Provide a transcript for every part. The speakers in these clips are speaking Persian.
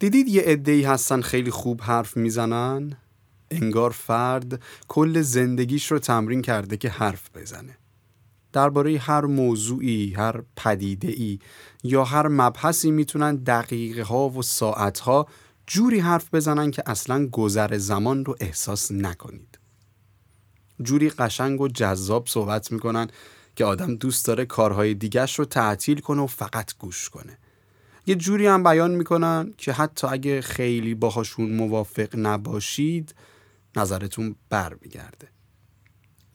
دیدید یه عده‌ای هستن خیلی خوب حرف می‌زنن انگار فرد کل زندگیش رو تمرین کرده که حرف بزنه درباره هر موضوعی، هر پدیده ای یا هر مبحثی می‌تونن دقیقه ها و ساعت ها جوری حرف بزنن که اصلا گذر زمان رو احساس نکنید. جوری قشنگ و جذاب صحبت می‌کنن که آدم دوست داره کارهای دیگرش رو تعطیل کنه و فقط گوش کنه. یه جوری هم بیان می‌کنن که حتی اگه خیلی باهاشون موافق نباشید نظرتون بر میگرده.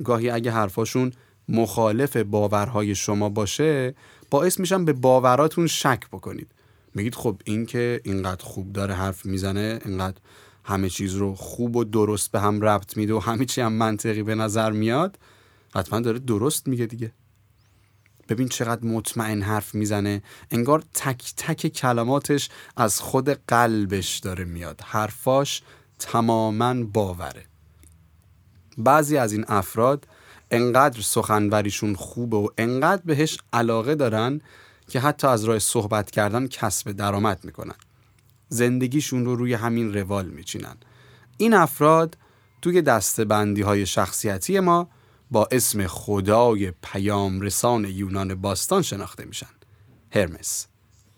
گاهی اگه حرفاشون مخالف باورهای شما باشه باعث میشن به باوراتون شک بکنید میگید خب این که اینقدر خوب داره حرف می‌زنه اینقدر همه چیز رو خوب و درست به هم ربط میده و همه چی هم منطقی به نظر میاد حتما داره درست میگه دیگه ببین چقدر مطمئن حرف می‌زنه. انگار تک تک کلماتش از خود قلبش داره میاد. حرفاش تماما باوره. بعضی از این افراد انقدر سخنوریشون خوبه و انقدر بهش علاقه دارن که حتی از راه صحبت کردن کسب درآمد می‌کنن. زندگیشون رو روی همین روال میچینن. این افراد توی دستبندی های شخصیتی ما با اسم خدای پیام رسان یونان باستان شناخته میشن هرمس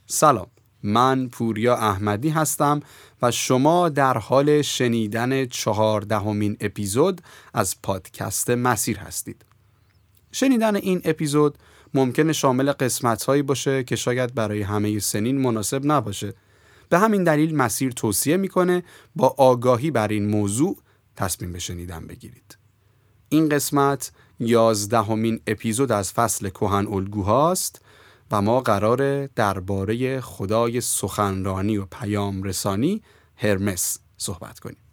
سلام من پوریا احمدی هستم و شما در حال شنیدن چهاردهمین اپیزود از پادکست مسیر هستید. شنیدن این اپیزود ممکنه شامل قسمت هایی باشه که شاید برای همه سنین مناسب نباشه. به همین دلیل مسیر توصیه می‌کنه با آگاهی بر این موضوع تصمیم به شنیدن بگیرید. این قسمت یازدهمین اپیزود از فصل کهن الگوهاست و ما قراره درباره خدای سخنرانی و پیام رسانی هرمس صحبت کنیم.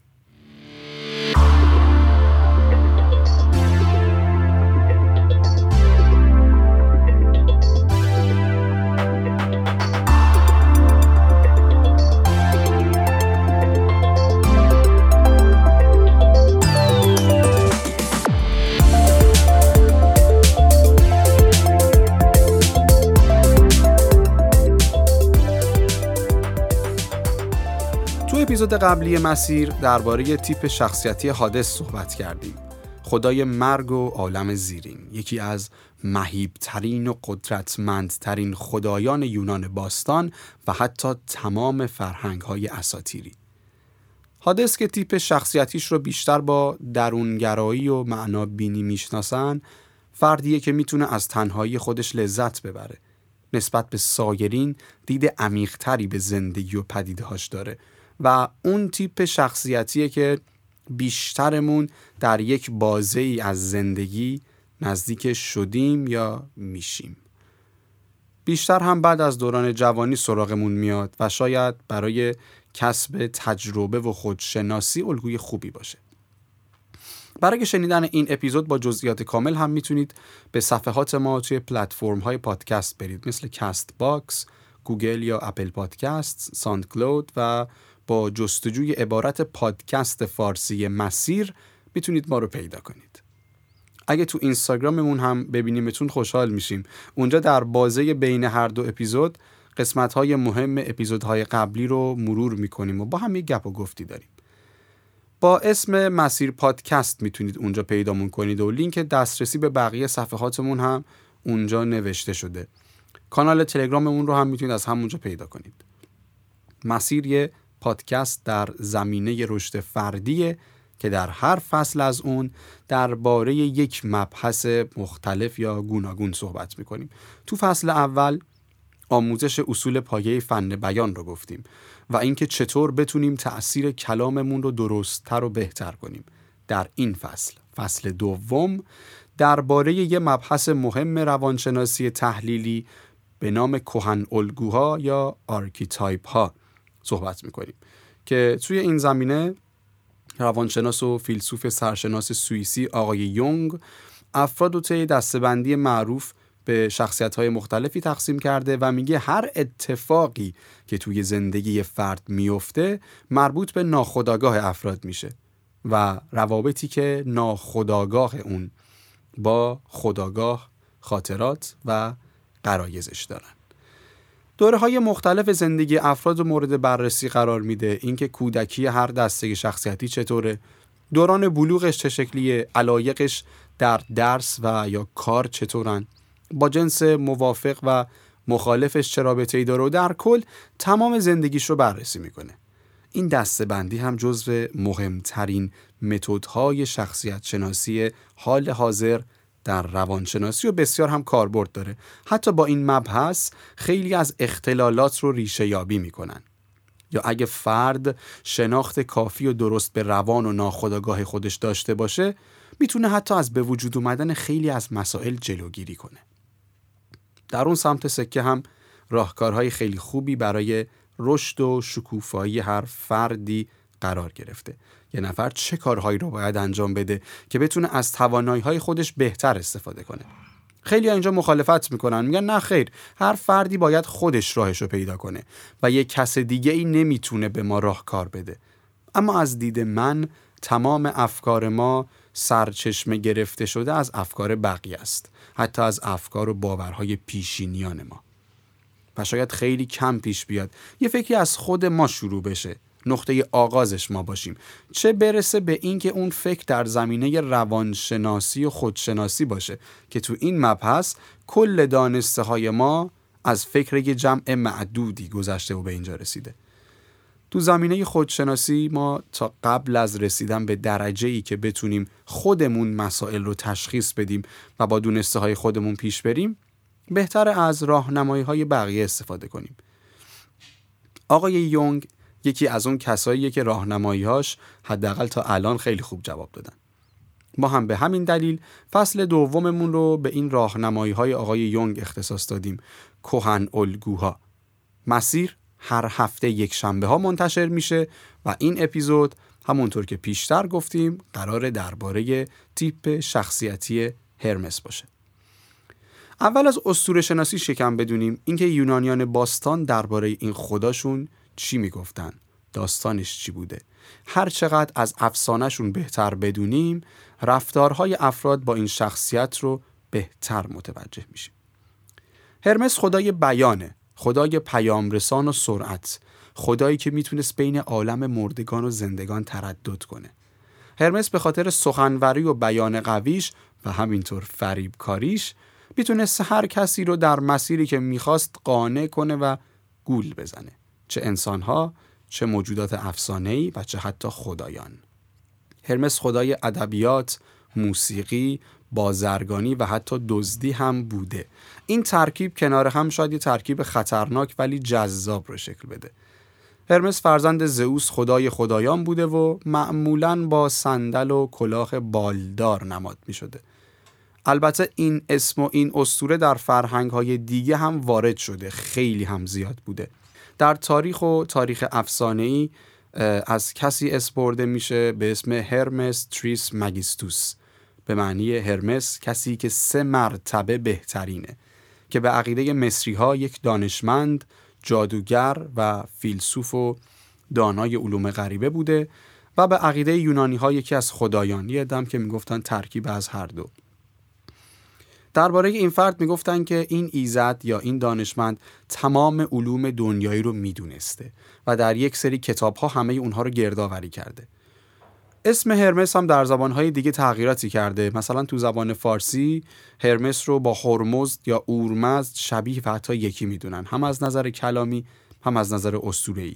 اپیزود قبلی مسیر درباره تیپ شخصیتی حادث صحبت کردیم. خدای مرگ و عالم زیرین یکی از مهیبترین و قدرتمندترین خدایان یونان باستان و حتی تمام فرهنگ های اساتیری. حادث که تیپ شخصیتیش رو بیشتر با درونگرایی و معنا بینی می‌شناسن فردیه که می‌تونه از تنهایی خودش لذت ببره. نسبت به سایرین دید عمیقتری به زندگی و پدیدهاش داره و اون تیپ شخصیتیه که بیشترمون در یک بازه ای از زندگی نزدیک شدیم یا میشیم. بیشتر هم بعد از دوران جوانی سراغمون میاد و شاید برای کسب تجربه و خودشناسی الگوی خوبی باشه. برای شنیدن این اپیزود با جزئیات کامل هم می‌تونید به صفحات ما توی پلتفرم های پادکست برید مثل کست باکس، گوگل یا اپل پادکست، ساند کلود و با جستجوی عبارت پادکست فارسی مسیر می‌تونید ما رو پیدا کنید. اگه تو اینستاگراممون هم ببینیمتون خوشحال میشیم. اونجا در بازه بین هر دو اپیزود قسمت های مهم اپیزودهای قبلی رو مرور می‌کنیم و با هم یه گپ و گفتی داریم. با اسم مسیر پادکست می‌تونید اونجا پیدامون کنید و لینک دسترسی به بقیه صفحاتمون هم اونجا نوشته شده. کانال تلگراممون رو هم می‌تونید از همونجا پیدا کنید. مسیر یه پادکست در زمینه رشد فردیه که در هر فصل از اون درباره یک مبحث مختلف یا گوناگون صحبت می‌کنیم. تو فصل اول آموزش اصول پایه فن بیان رو گفتیم و اینکه چطور بتونیم تأثیر کلاممون رو درستتر و بهتر کنیم در این فصل. فصل دوم درباره یه مبحث مهم روانشناسی تحلیلی به نام کهن الگوها یا archetype ها صحبت می‌کنیم. که توی این زمینه روانشناس و فیلسوف سرشناس سوئیسی آقای یونگ افراد رو طی دسته‌بندی معروف به شخصیت های مختلفی تقسیم کرده و میگه هر اتفاقی که توی زندگی فرد میفته مربوط به ناخداگاه افراد میشه و روابطی که ناخداگاه اون با خداگاه خاطرات و قرایزش دارن. دوره های مختلف زندگی افراد مورد بررسی قرار میده. اینکه کودکی هر دسته شخصیتی چطوره. دوران بلوغش چه شکلیه؟ علایقش در درس و یا کار چطورن؟ با جنس موافق و مخالفش چه رابطه ای داره و در کل تمام زندگیش رو بررسی می‌کنه. این دسته بندی هم جزو مهمترین متدهای شخصیت شناسی حال حاضر در روانشناسی و بسیار هم کاربرد داره. حتی با این مبحث خیلی از اختلالات رو ریشه یابی می‌کنن. یا اگه فرد شناخت کافی و درست به روان و ناخودآگاه خودش داشته باشه می‌تونه حتی از به وجود اومدن خیلی از مسائل جلوگیری کنه. در اون سمت سکه هم راهکارهای خیلی خوبی برای رشد و شکوفایی هر فردی قرار گرفته. یه نفر چه کارهایی رو باید انجام بده که بتونه از توانایی های خودش بهتر استفاده کنه؟ خیلی اینجا مخالفت می‌کنن میگن نه خیر هر فردی باید خودش راهش رو پیدا کنه و یک کس دیگه ای نمی‌تونه به ما راه کار بده. اما از دید من تمام افکار ما سرچشمه گرفته شده از افکار بقیه است حتی از افکار و باورهای پیشینیان ما. و شاید خیلی کم پیش بیاد یه فکری از خود ما شروع بشه. نقطه آغازش ما باشیم. چه برسه به اینکه اون فکر در زمینه روانشناسی و خودشناسی باشه که تو این مبحث کل دانسته های ما از فکر یه جمع معدودی گذشته و به اینجا رسیده. تو زمینه خودشناسی ما تا قبل از رسیدن به درجه ای که بتونیم خودمون مسائل رو تشخیص بدیم و با دونسته های خودمون پیش بریم بهتر از راهنمایی های بقیه استفاده کنیم. آقای یونگ یکی از اون کساییه که راهنماییهاش حداقل تا الان خیلی خوب جواب دادن. ما هم به همین دلیل فصل دوممون رو به این راهنمایی های آقای یونگ اختصاص دادیم کهن الگوها. مسیر هر هفته یک شنبه ها منتشر میشه و این اپیزود همونطور که پیشتر گفتیم قرار درباره تیپ شخصیتی هرمس باشه. اول از اسطوره شناسی شکم بدونیم اینکه یونانیان باستان درباره این خداشون چی می‌گفتن؟ داستانش چی بوده؟ هر چقدر از افسانهشون بهتر بدونیم رفتارهای افراد با این شخصیت رو بهتر متوجه میشیم. هرمس خدای بیانه خدای پیامرسان و سرعت خدایی که می‌تونست بین عالم مردگان و زندگان تردد کنه. هرمس به خاطر سخنوری و بیان قویش و همینطور فریب کاریش می‌تونست هر کسی رو در مسیری که می‌خواست قانع کنه و گول بزنه. چه انسانها چه موجودات افسانه‌ای و چه حتی خدایان. هرمس خدای ادبیات موسیقی بازرگانی و حتی دزدی هم بوده. این ترکیب کنار هم شاید یه ترکیب خطرناک ولی جذاب رو شکل بده. هرمس فرزند زئوس خدای خدایان بوده و معمولا با صندل و کلاه بالدار نماد می شده. البته این اسم و این اسطوره در فرهنگ های دیگه هم وارد شده خیلی هم زیاد بوده. در تاریخ و تاریخ افسانه ای از کسی اسپرده میشه به اسم هرمس تریس مگیستوس. به معنی هرمس کسی که سه مرتبه بهترینه که به عقیده مصری ها یک دانشمند جادوگر و فیلسوف و دانای علوم غریبه بوده و به عقیده یونانی ها یکی از خدایان. یه دم که می‌گفتن ترکیب از هر دو. درباره این فرد می‌گفتن که این ایزد یا این دانشمند تمام علوم دنیایی رو می‌دونسته و در یک سری کتاب ها همه اونها رو گردآوری کرده. اسم هرمس هم در زبانهای دیگه تغییراتی کرده. مثلا تو زبان فارسی هرمس رو با هرمزد یا اورمزد شبیه و حتی یکی می‌دونن. هم از نظر کلامی هم از نظر اسطوره‌ای.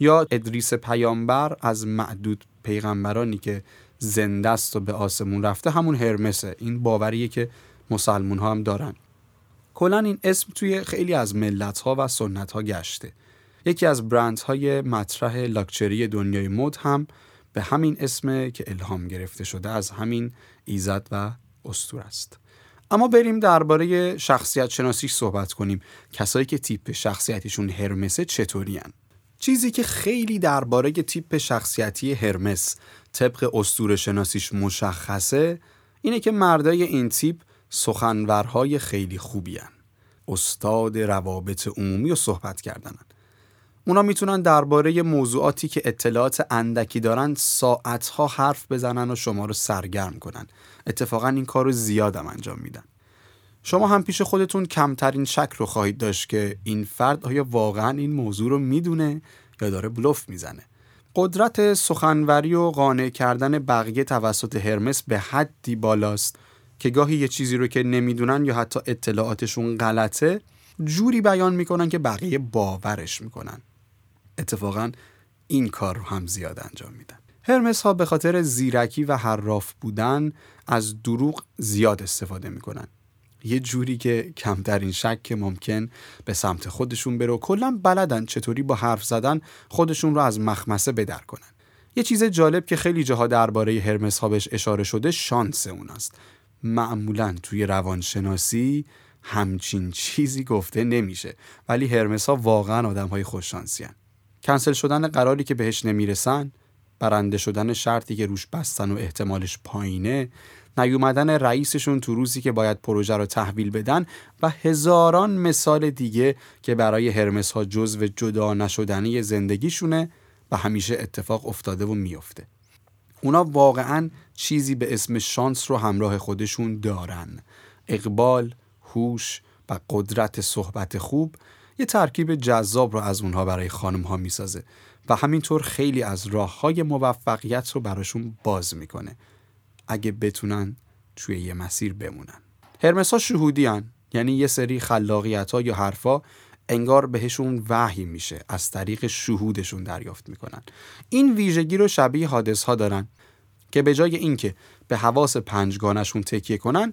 یا ادریس پیامبر از معدود پیغمبرانی که زنده است و به آسمون رفته همون هرمسه. این باوریه که مسلمون ها هم دارن. کلا این اسم توی خیلی از ملت ها و سنت ها گشته. یکی از برند های مطرح لاکچری دنیای مد هم به همین اسم که الهام گرفته شده از همین ایزد و استور است. اما بریم درباره شخصیت شناسی صحبت کنیم. کسایی که تیپ شخصیتیشون هرمسه چطوری چیزی که خیلی درباره تیپ شخصیتی هرمس طبق استور شناسیش مشخصه اینه که مردای این تیپ سخنورهای خیلی خوبی هن. استاد روابط عمومی و صحبت کردنن. اونا می‌تونن درباره موضوعاتی که اطلاعات اندکی دارن ساعتها حرف بزنن و شما رو سرگرم کنن. اتفاقا این کار رو زیادم انجام میدن. شما هم پیش خودتون کمترین شک رو خواهید داشت که این فرد آیا واقعا این موضوع رو می‌دونه یا داره بلوف می‌زنه. قدرت سخنوری و قانع کردن بقیه توسط هرمس به حدی بالاست که گاهی یه چیزی رو که نمی‌دونن یا حتی اطلاعاتشون غلطه جوری بیان می‌کنن که بقیه باورش می‌کنن. اتفاقا این کار رو هم زیاد انجام میدن. هرمس ها به خاطر زیرکی و حراف بودن از دروغ زیاد استفاده می‌کنن. یه جوری که کمترین شک که ممکن به سمت خودشون بره و کلا بلدن چطوری با حرف زدن خودشون رو از مخمسه بدر کنن. یه چیز جالب که خیلی جاها درباره هرمس ها بهش اشاره شده شانس اوناست. معمولا توی روانشناسی همچین چیزی گفته نمیشه ولی هرمس ها واقعا آدم های خوششانسی هن. کنسل شدن قراری که بهش نمی‌رسن برنده شدن شرطی که روش بستن و احتمالش پایینه نیومدن رئیسشون تو روزی که باید پروژه رو تحویل بدن و هزاران مثال دیگه که برای هرمس ها جزو جدا نشدنی زندگیشونه و همیشه اتفاق افتاده و میافته. اونا واقعا چیزی به اسم شانس رو همراه خودشون دارن. اقبال، هوش و قدرت صحبت خوب یه ترکیب جذاب رو از اونها برای خانم ها می‌سازه و همینطور خیلی از راه های موفقیت رو براشون باز می‌کنه. اگه بتونن توی یه مسیر بمونن هرمس ها شهودی هن. یعنی یه سری خلاقیت ها یا حرفا انگار بهشون وحی میشه از طریق شهودشون دریافت می‌کنن. این ویژگی رو شبیه حادث ها دارن که به جای اینکه به حواس پنجگانشون تکیه کنن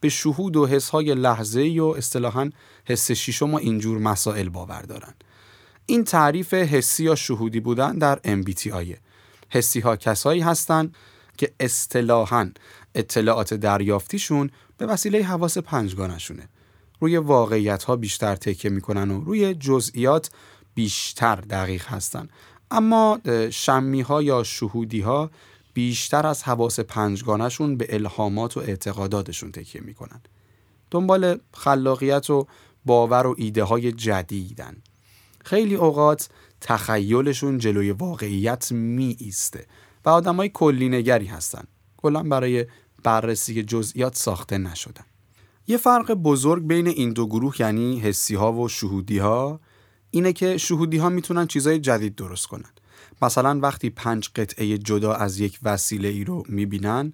به شهود و حس های لحظه و اصطلاحا حس شیشم و اینجور مسائل باور دارن. این تعریف حسی یا شهودی بودن در MBTI حسی ها کسایی هستند که اصطلاحا اطلاعات دریافتیشون به وسیله حواس پنجگانشونه روی واقعیت ها بیشتر تکیه می‌کنن و روی جزئیات بیشتر دقیق هستن. اما شمی ها یا شهودی ها بیشتر از حواس پنجگانشون به الهامات و اعتقاداتشون تکیه می‌کنن. دنبال خلاقیت و باور و ایده های جدیدن. خیلی اوقات تخیلشون جلوی واقعیت می ایسته و آدمای کلی نگری هستن. کلا برای بررسی جزئیات ساخته نشدن. یه فرق بزرگ بین این دو گروه یعنی حسی ها و شهودی ها اینه که شهودی ها می‌تونن چیزای جدید درست کنن. مثلا وقتی پنج قطعه جدا از یک وسیله ای رو می‌بینن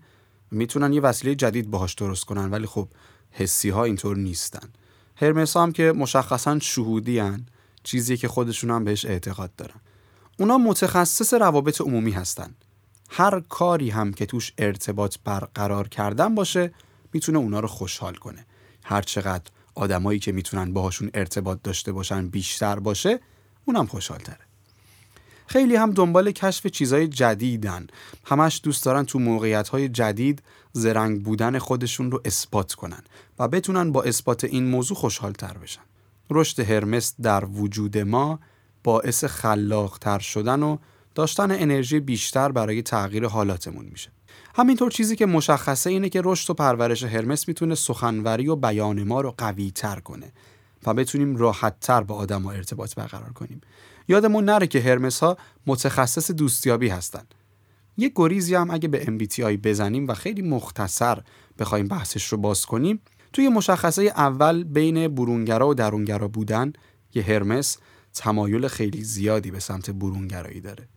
می‌تونن یه وسیله جدید باهاش درست کنن ولی خب حسی ها اینطور نیستن. هرمس هم که مشخصا شهودی هن چیزی که خودشون هم بهش اعتقاد دارن. اونا متخصص روابط عمومی هستن. هر کاری هم که توش ارتباط برقرار کردن باشه می‌تونه اونا رو خوشحال کنه. هر چقدر آدمایی که می‌تونن باهاشون ارتباط داشته باشن بیشتر باشه اونم خوشحال تره خیلی هم دنبال کشف چیزای جدیدن. همش دوست دارن تو موقعیت جدید زرنگ بودن خودشون رو اثبات کنن و بتونن با اثبات این موضوع خوشحال تر بشن. رشد هرمس در وجود ما باعث خلاقتر شدن و داشتن انرژی بیشتر برای تغییر حالاتمون میشه. همینطور چیزی که مشخصه اینه که رشد و پرورش هرمس می‌تونه سخنوری و بیان ما رو قوی تر کنه و بتونیم راحت تر با آدم ها ارتباط برقرار کنیم. یادمون نره که هرمس ها متخصص دوستیابی هستن. یه گریزی هم اگه به MBTI بزنیم و خیلی مختصر بخوایم بحثش رو باز کنیم توی مشخصه اول بین برونگرا و درونگرا بودن یه هرمس تمایل خیلی زیادی به سمت برونگرایی داره.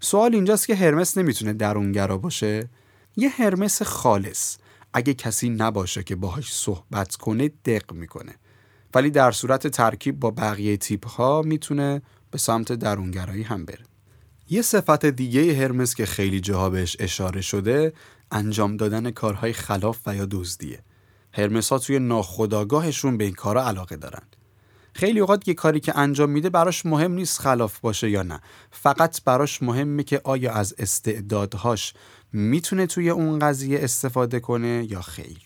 سوال اینجاست که هرمس نمی‌تونه درونگرا باشه؟ یه هرمس خالص. اگه کسی نباشه که باهاش صحبت کنه دق می‌کنه. ولی در صورت ترکیب با بقیه تیپ ها می‌تونه به سمت درونگرایی هم بره. یه صفت دیگه هرمس که خیلی جاها بهش اشاره شده انجام دادن کارهای خلاف و یا دزدیه. هرمس ها توی ناخداگاهشون به این کارا علاقه دارن. خیلی اوقات یه کاری که انجام میده براش مهم نیست خلاف باشه یا نه. فقط براش مهمه که آیا از استعدادهاش می‌تونه توی اون قضیه استفاده کنه یا خیر.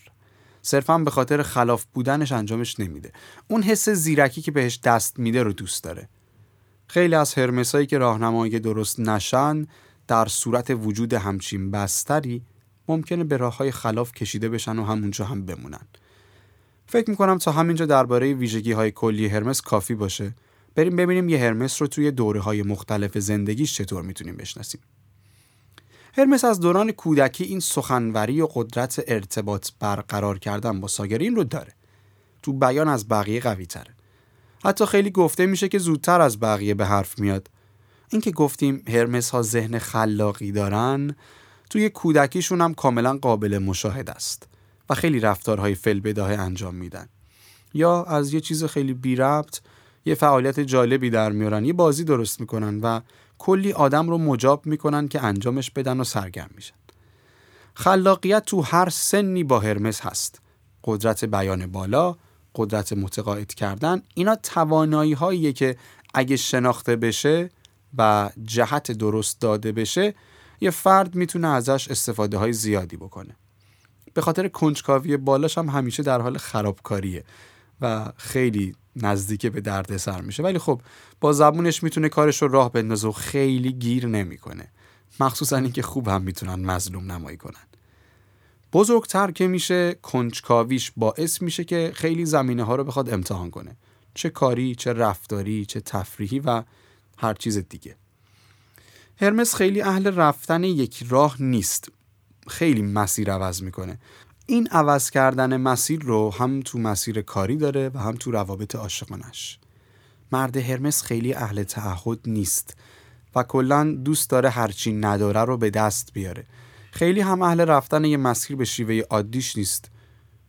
صرفا به خاطر خلاف بودنش انجامش نمیده. اون حس زیرکی که بهش دست میده رو دوست داره. خیلی از هرمسایی که راهنمایی درست نشن در صورت وجود همچین بستری ممکنه به راه های خلاف کشیده بشن و همونجا هم بمونن. فکر می‌کنم تا همینجا درباره ویژگی های کلی هرمس کافی باشه. بریم ببینیم یه هرمس رو توی دوره های مختلف زندگیش چطور می‌تونیم بشناسیم. هرمس از دوران کودکی این سخنوری و قدرت ارتباط برقرار کردن با ساگرین رو داره. تو بیان از بقیه قوی تره حتی خیلی گفته میشه که زودتر از بقیه به حرف میاد. اینکه گفتیم هرمس ها ذهن خلاقی دارن توی کودکیشون هم کاملا قابل مشاهده است و خیلی رفتارهای فلبداهه انجام میدن. یا از یه چیز خیلی بی ربط یه فعالیت جالبی در میارن یه بازی درست می‌کنن و کلی آدم رو مجاب می‌کنن که انجامش بدن و سرگرم میشن. خلاقیت تو هر سنی با هرمس هست. قدرت بیان بالا قدرت متقاعد کردن اینا توانایی هاییه که اگه شناخته بشه و جهت درست داده بشه یه فرد می‌تونه ازش استفاده های زیادی بکنه. به خاطر کنجکاوی بالاش هم همیشه در حال خرابکاریه و خیلی نزدیک به درد سر میشه. ولی خب با زبونش می‌تونه کارش رو راه بندازه و خیلی گیر نمی‌کنه. مخصوصا اینکه خوب هم می‌تونن مظلوم نمایی کنن. بزرگتر که میشه کنجکاویش باعث میشه که خیلی زمینه ها رو بخواد امتحان کنه. چه کاری چه رفتاری چه تفریحی و هر چیز دیگه. هرمس خیلی اهل رفتن یک راه نیست. خیلی مسیر عوض می‌کنه. این عوض کردن مسیر رو هم تو مسیر کاری داره و هم تو روابط عاشقانش. مرد هرمس خیلی اهل تعهد نیست و کلا دوست داره هرچی نداره رو به دست بیاره. خیلی هم اهل رفتن یه مسیر به شیوه عادیش نیست.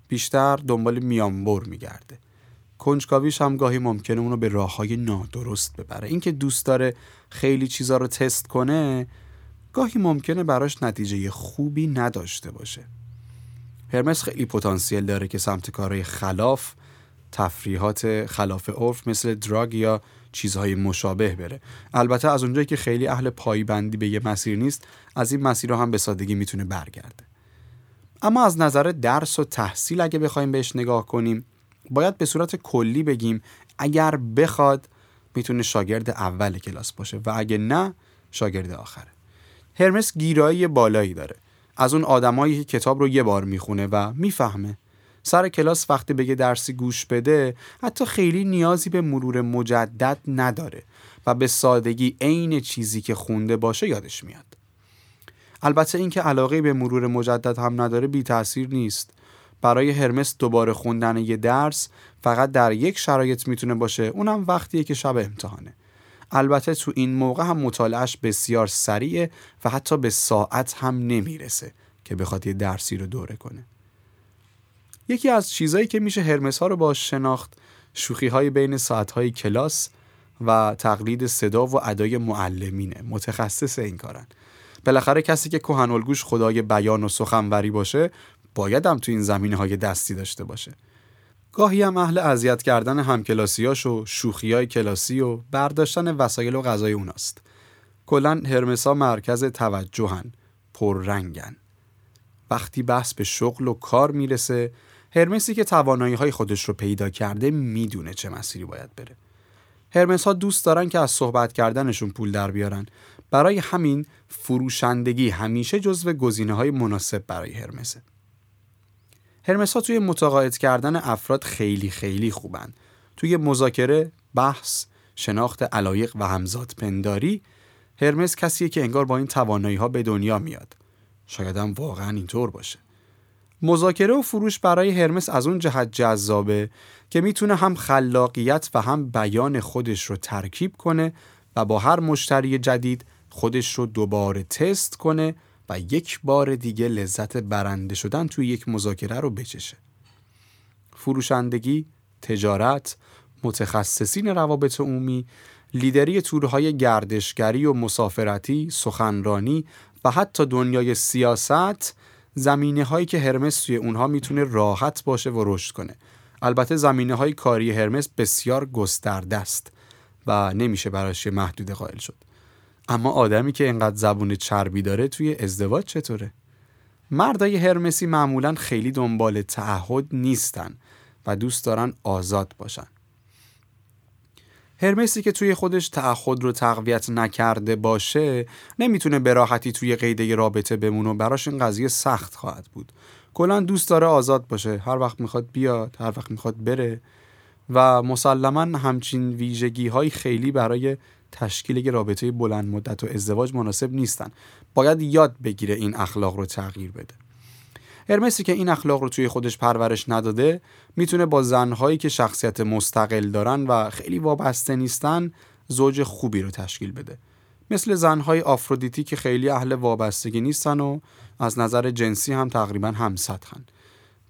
بیشتر دنبال میانبر میگرده. کنجکاویش هم گاهی ممکنه اونو به راه های نادرست ببره. اینکه دوست داره خیلی چیزا رو تست کنه گاهی ممکنه براش نتیجه خوبی نداشته باشه. هرمس خیلی پتانسیل داره که سمت کارهای خلاف تفریحات خلاف عرف مثل دراگ یا چیزهای مشابه بره. البته از اونجایی که خیلی اهل پایبندی به یه مسیر نیست از این مسیر هم به سادگی می‌تونه برگرده. اما از نظر درس و تحصیل اگه بخوایم بهش نگاه کنیم باید به صورت کلی بگیم اگر بخواد می‌تونه شاگرد اول کلاس باشه و اگه نه شاگرد آخره. هرمس گیرایی بالایی داره. از اون آدمایی که کتاب رو یه بار می‌خونه و می‌فهمه. سر کلاس وقتی بگه درسی گوش بده حتی خیلی نیازی به مرور مجدد نداره و به سادگی عین چیزی که خونده باشه یادش میاد. البته اینکه علاقه به مرور مجدد هم نداره بی تاثیر نیست. برای هرمس دوباره خوندن یه درس فقط در یک شرایط می‌تونه باشه اونم وقتیه که شب امتحانه. البته تو این موقع هم مطالعهش بسیار سریعه و حتی به ساعت هم نمی‌رسه که بخواد یه درسی رو دوره کنه. یکی از چیزهایی که میشه هرمس ها رو با شناخت شوخی های بین ساعت های کلاس و تقلید صدا و ادای معلمینه. متخصص این کارن. بالاخره کسی که کهن الگوش خدای بیان و سخنوری باشه باید هم تو این زمینه های دستی داشته باشه. گاهی هم اهل اذیت کردن همکلاسیاش و شوخی های کلاسی و برداشتن وسایل و غذای اوناست. کلا هرمسا مرکز توجهن پررنگن. وقتی بحث به شغل و کار می‌رسه هرمسی که توانایی های خودش رو پیدا کرده می‌دونه چه مسیری باید بره. هرمس ها دوست دارن که از صحبت کردنشون پول در بیارن. برای همین فروشندگی همیشه جزو گزینه های مناسب برای هرمسه. هرمس ها توی متقاعد کردن افراد خیلی خیلی خوبن. توی مذاکره بحث شناخت علایق و همزاد پنداری هرمس کسیه که انگار با این توانایی ها به دنیا میاد. شاید هم واقعا اینطور باشه. مذاکره و فروش برای هرمس از اون جهت جذابه که می‌تونه هم خلاقیت و هم بیان خودش رو ترکیب کنه و با هر مشتری جدید خودش رو دوباره تست کنه و یک بار دیگه لذت برنده شدن توی یک مذاکره رو بچشه. فروشندگی، تجارت، متخصصین روابط عمومی، لیدری تورهای گردشگری و مسافرتی، سخنرانی و حتی دنیای سیاست زمینه هایی که هرمس توی اونها می‌تونه راحت باشه و رشد کنه. البته زمینه های کاری هرمس بسیار گسترده است و نمیشه براش محدود قائل شد. اما آدمی که اینقدر زبون چربی داره توی ازدواج چطوره؟ مردای هرمسی معمولا خیلی دنبال تعهد نیستن و دوست دارن آزاد باشن. هرمسی که توی خودش تعهد رو تقویت نکرده باشه نمی‌تونه به راحتی توی قیده رابطه بمونه و براش این قضیه سخت خواهد بود. کلا دوست داره آزاد باشه هر وقت می‌خواد بیاد هر وقت می‌خواد بره و مسلما همچین ویژگی های خیلی برای تشکیل یک رابطه بلند مدت و ازدواج مناسب نیستن. باید یاد بگیره این اخلاق رو تغییر بده. هرمسی که این اخلاق رو توی خودش پرورش نداده می‌تونه با زنهایی که شخصیت مستقل دارن و خیلی وابسته نیستن زوج خوبی رو تشکیل بده. مثل زنهای آفرودیتی که خیلی اهل وابستگی نیستن و از نظر جنسی هم تقریبا هم سطحن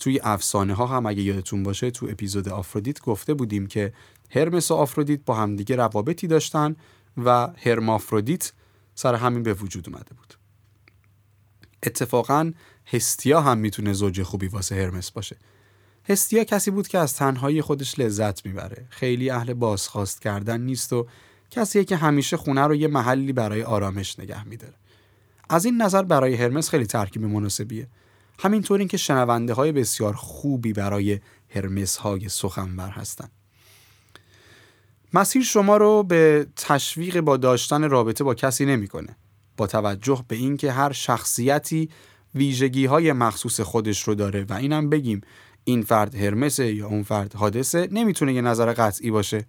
توی افسانه ها هم اگه یادتون باشه تو اپیزود آفرودیت گفته بودیم که هرمس و آفرودیت با همدیگه روابطی داشتن و هرمافرودیت سر همین به وجود اومده بود. اتفاقا هستیا هم می‌تونه زوج خوبی واسه هرمس باشه. هستیا کسی بود که از تنهایی خودش لذت می‌بره. خیلی اهل بازخواست کردن نیست و کسیه که همیشه خونه رو یه محلی برای آرامش نگه میداره. از این نظر برای هرمس خیلی ترکیب مناسبیه. همینطور این که شنونده های بسیار خوبی برای هرمس های سخنور هستند. مسیر شما رو به تشویق با داشتن رابطه با کسی نمی‌کنه. با توجه به اینکه هر شخصیتی ویژگی های مخصوص خودش رو داره و اینم بگیم این فرد هرمسه یا اون فرد حادثه نمی‌تونه یه نظر قطعی باشه.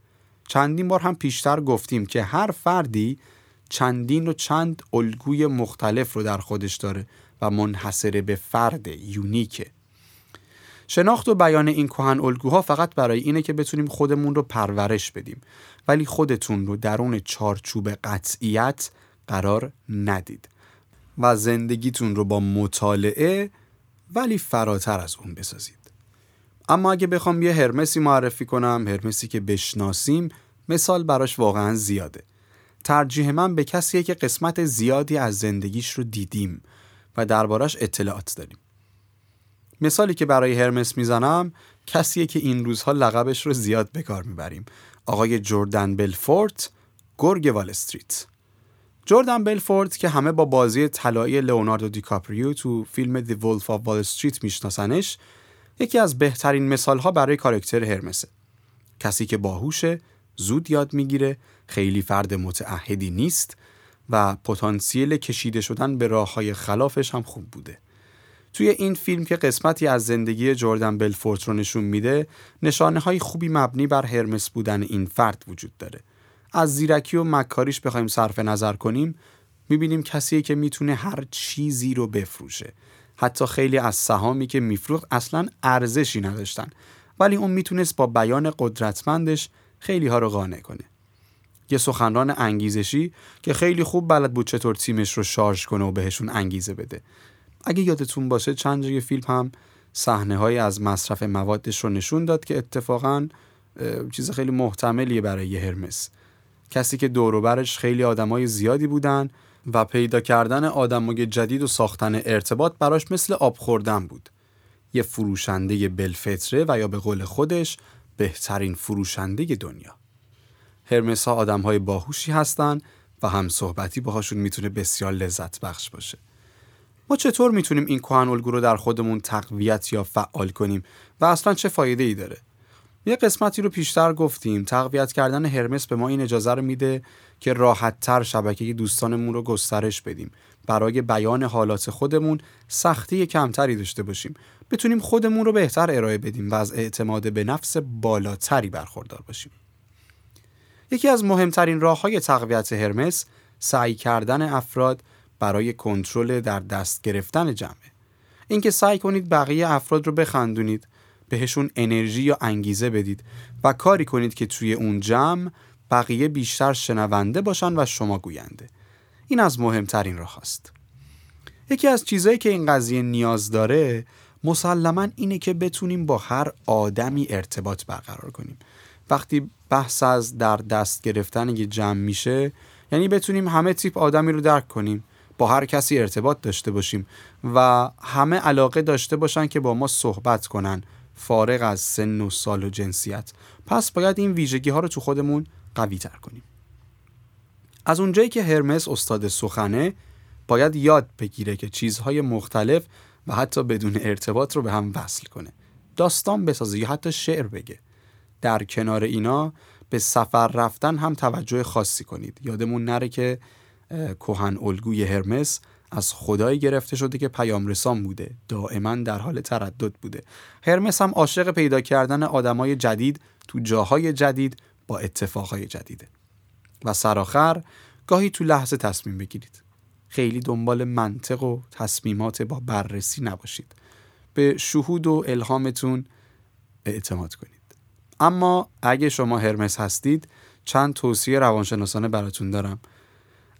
چندین بار هم پیشتر گفتیم که هر فردی چندین و چند الگوی مختلف رو در خودش داره. و منحصر به فرد یونیکه. شناخت و بیان این کهن الگوها فقط برای اینه که بتونیم خودمون رو پرورش بدیم. ولی خودتون رو درون چارچوب قطعیت قرار ندید. و زندگیتون رو با مطالعه ولی فراتر از اون بسازید. اما اگه بخوام یه هرمسی معرفی کنم هرمسی که بشناسیم مثال براش واقعا زیاده. ترجیح من به کسیه که قسمت زیادی از زندگیش رو دیدیم. و دربارش اطلاعات داریم مثالی که برای هرمس می‌زنم کسیه که این روزها لقبش رو زیاد به کار می‌بریم. آقای جردن بلفورت گرگ وال استریت. جردن بلفورت که همه با بازی طلایی لئوناردو دیکاپریو تو فیلم The Wolf of Wall Street میشناسنش یکی از بهترین مثالها برای کارکتر هرمسه. کسی که باهوشه زود یاد می‌گیره خیلی فرد متعهدی نیست و پتانسیل کشیده شدن به راه های خلافش هم خوب بوده. توی این فیلم که قسمتی از زندگی جردن بلفورت رو نشون میده نشانه های خوبی مبنی بر هرمس بودن این فرد وجود داره. از زیرکی و مکاریش بخوایم صرف نظر کنیم می‌بینیم کسیه که می‌تونه هر چیزی رو بفروشه. حتی خیلی از سهامی که میفروخت اصلا ارزشی نداشتن ولی اون می‌تونست با بیان قدرتمندش خیلی ها رو قانع کنه. یه سخنران انگیزشی که خیلی خوب بلد بود چطور تیمش رو شارژ کنه و بهشون انگیزه بده. اگه یادتون باشه چند جای فیلم هم صحنه های از مصرف موادش رو نشون داد که اتفاقا چیز خیلی محتملیه برای یه هرمس. کسی که دوروبرش خیلی آدمای زیادی بودن و پیدا کردن آدمای جدید و ساختن ارتباط براش مثل آب خوردن بود. یه فروشنده بلفتره و یا به قول خودش بهترین فروشنده دنیا. هرمس ها آدم های باهوشی هستن و هم صحبتی باهاشون می‌تونه بسیار لذت بخش باشه. ما چطور می‌تونیم این کهن الگو رو در خودمون تقویت یا فعال کنیم و اصلا چه فایده ای داره؟ یه قسمتی رو پیشتر گفتیم. تقویت کردن هرمس به ما این اجازه رو میده که راحتتر شبکه دوستانمون رو گسترش بدیم. برای بیان حالات خودمون سختی کمتری داشته باشیم. بتونیم خودمون رو بهتر ارائه بدیم و از اعتماد به نفس بالاتری برخوردار باشیم. یکی از مهمترین راه های تقویت هرمس سعی کردن افراد برای کنترل در دست گرفتن جمعه. اینکه سعی کنید بقیه افراد رو بخندونید بهشون انرژی یا انگیزه بدید و کاری کنید که توی اون جمع بقیه بیشتر شنونده باشن و شما گوینده. این از مهمترین راه است یکی از چیزهایی که این قضیه نیاز داره مسلما اینه که بتونیم با هر آدمی ارتباط برقرار کنیم. وقتی بحث از در دست گرفتن یه جمع میشه یعنی بتونیم همه تیپ آدمی رو درک کنیم با هر کسی ارتباط داشته باشیم و همه علاقه داشته باشن که با ما صحبت کنن. فارغ از سن و سال و جنسیت. پس باید این ویژگی ها رو تو خودمون قوی تر کنیم. از اونجایی که هرمس استاد سخنه باید یاد بگیره که چیزهای مختلف و حتی بدون ارتباط رو به هم وصل کنه. داستان بسازه یا حتی شعر بگه. در کنار اینا به سفر رفتن هم توجه خاصی کنید. یادمون نره که کوهن الگوی هرمس از خدایی گرفته شده که پیام رسان بوده. دائما در حال تردد بوده. هرمس هم عاشق پیدا کردن آدمای جدید تو جاهای جدید با اتفاقهای جدیده. و سرآخر گاهی تو لحظه تصمیم بگیرید. خیلی دنبال منطق و تصمیمات با بررسی نباشید. به شهود و الهامتون اعتماد کنید. اما اگه شما هرمس هستید چند توصیه روانشناسانه براتون دارم.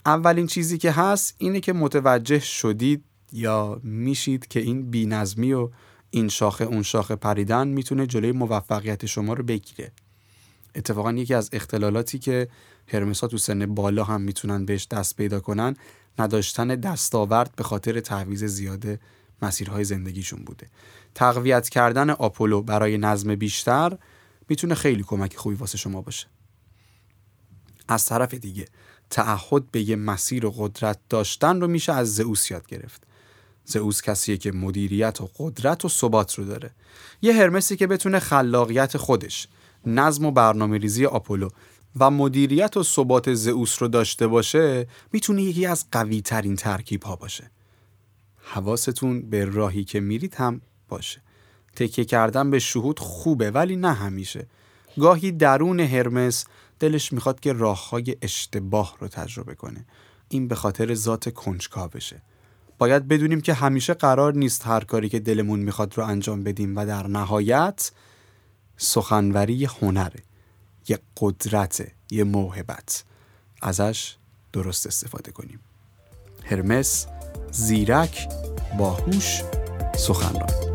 اولین چیزی که هست اینه که متوجه شدید یا میشید که این بینظمی و این شاخه اون شاخه پریدن می‌تونه جلوی موفقیت شما رو بگیره. اتفاقا یکی از اختلالاتی که هرمسا تو سن بالا هم می‌تونن بهش دست پیدا کنن نداشتن دستاورد به خاطر تعویز زیاد مسیرهای زندگیشون بوده. تقویت کردن آپولو برای نظم بیشتر می‌تونه خیلی کمک خوبی واسه شما باشه. از طرف دیگه تعهد به یه مسیر و قدرت داشتن رو میشه از زئوس یاد گرفت. زئوس کسیه که مدیریت و قدرت و ثبات رو داره. یه هرمسی که بتونه خلاقیت خودش نظم و برنامه ریزی آپولو و مدیریت و ثبات زئوس رو داشته باشه می‌تونه یکی از قوی ترین ترکیب ها باشه. حواستون به راهی که میرید هم باشه. تکیه کردن به شهود خوبه ولی نه همیشه. گاهی درون هرمس دلش می‌خواد که راههای اشتباه رو تجربه کنه. این به خاطر ذات کنجکاوشه باید بدونیم که همیشه قرار نیست هر کاری که دلمون می‌خواد رو انجام بدیم و در نهایت سخنوری هنره یه قدرت یه موهبت. ازش درست استفاده کنیم. هرمس زیرک باهوش سخنران.